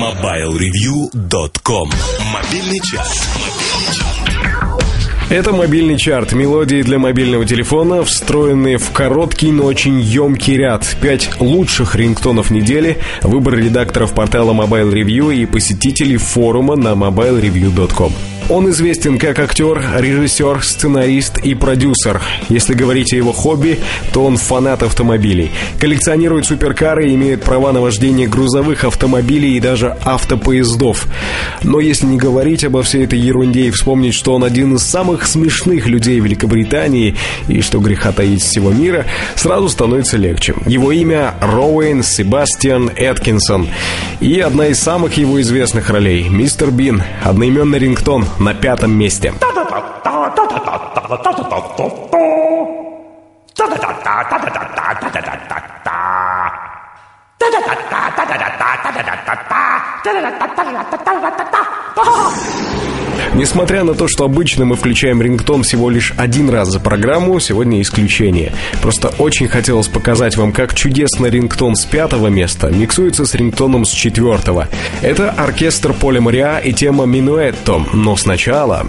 MobileReview.com Мобильный час. Это мобильный чарт. Мелодии для мобильного телефона, встроенные в короткий, но очень емкий ряд. Пять лучших рингтонов недели. Выбор редакторов портала Mobile Review и посетителей форума на mobilereview.com. Он известен как актер, режиссер, сценарист и продюсер. Если говорить о его хобби, то он фанат автомобилей. Коллекционирует суперкары имеет права на вождение грузовых автомобилей и даже автопоездов. Но если не говорить обо всей этой ерунде и вспомнить, что он один из самых смешных людей Великобритании и что греха таить всего мира, сразу становится легче. Его имя Роуэн Себастьян Эткинсон. И одна из самых его известных ролей – Мистер Бин, одноименный рингтон на пятом месте. Несмотря на то, что обычно мы включаем рингтон всего лишь один раз за программу, сегодня исключение. Просто очень хотелось показать вам, как чудесно рингтон с пятого места миксуется с рингтоном с четвертого. Это оркестр Поля Мариа и тема «Минуэтто», но сначала...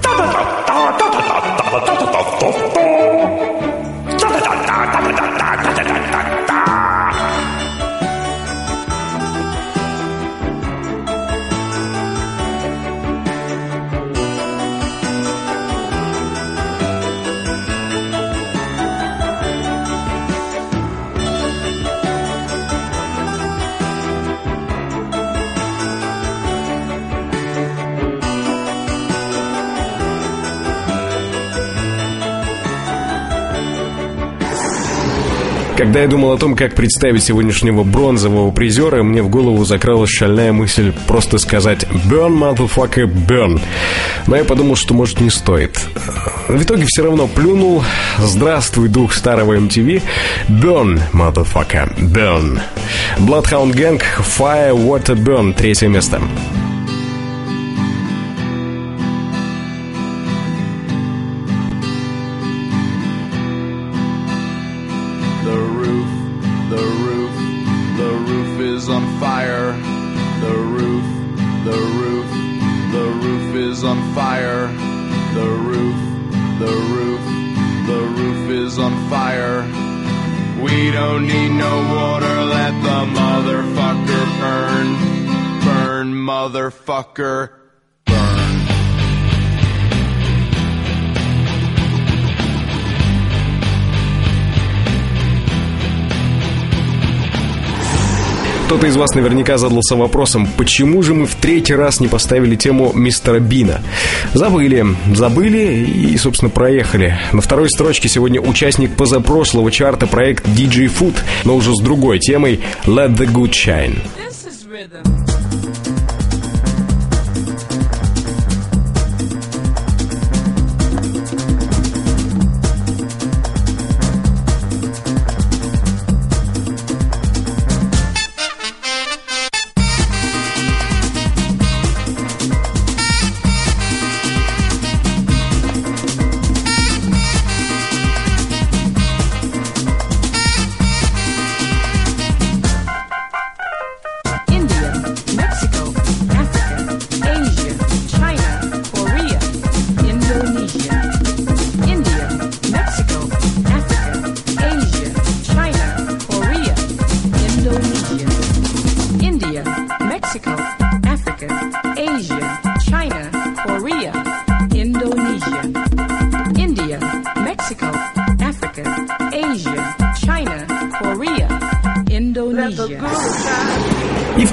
Когда я думал о том, как представить сегодняшнего бронзового призера, мне в голову закралась шальная мысль просто сказать «Burn, motherfucker, burn». Но я подумал, что, может, не стоит. В итоге все равно плюнул «Здравствуй, дух старого MTV». «Burn, motherfucker, burn». Bloodhound Gang «Fire, Water, Burn» третье место. is on fire. The roof, the roof, the roof is on fire. The roof, the roof, the roof is on fire. We don't need no water, let the motherfucker burn. Burn, motherfucker. Кто-то из вас наверняка задался вопросом, почему же мы в третий раз не поставили тему мистера Бина? Забыли, забыли и, собственно, проехали. На второй строчке сегодня участник позапрошлого чарта проект DJ Food, но уже с другой темой Let the Good Shine.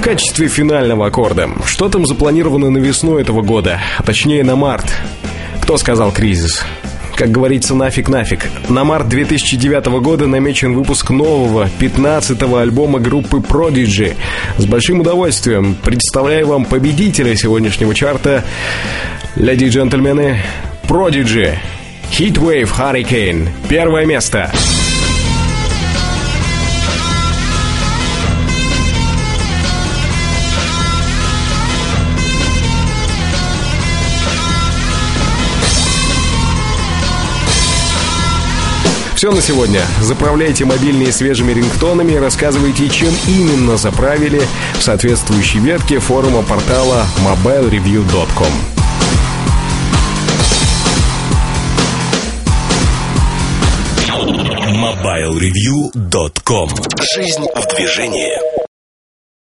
Качестве финального аккорда. Что там запланировано на весну этого года, а точнее на март? Кто сказал кризис? Как говорится, нафиг нафиг. На март 2009 года намечен выпуск нового, 15-го альбома группы Prodigy. С большим удовольствием представляю вам победителя сегодняшнего чарта. Леди и джентльмены, Prodigy. Heatwave Hurricane. Первое место. Первое место. Все на сегодня. Заправляйте мобильные свежими рингтонами и рассказывайте, чем именно заправили в соответствующей ветке форума портала mobilereview.com. MobileReview.com Жизнь в движении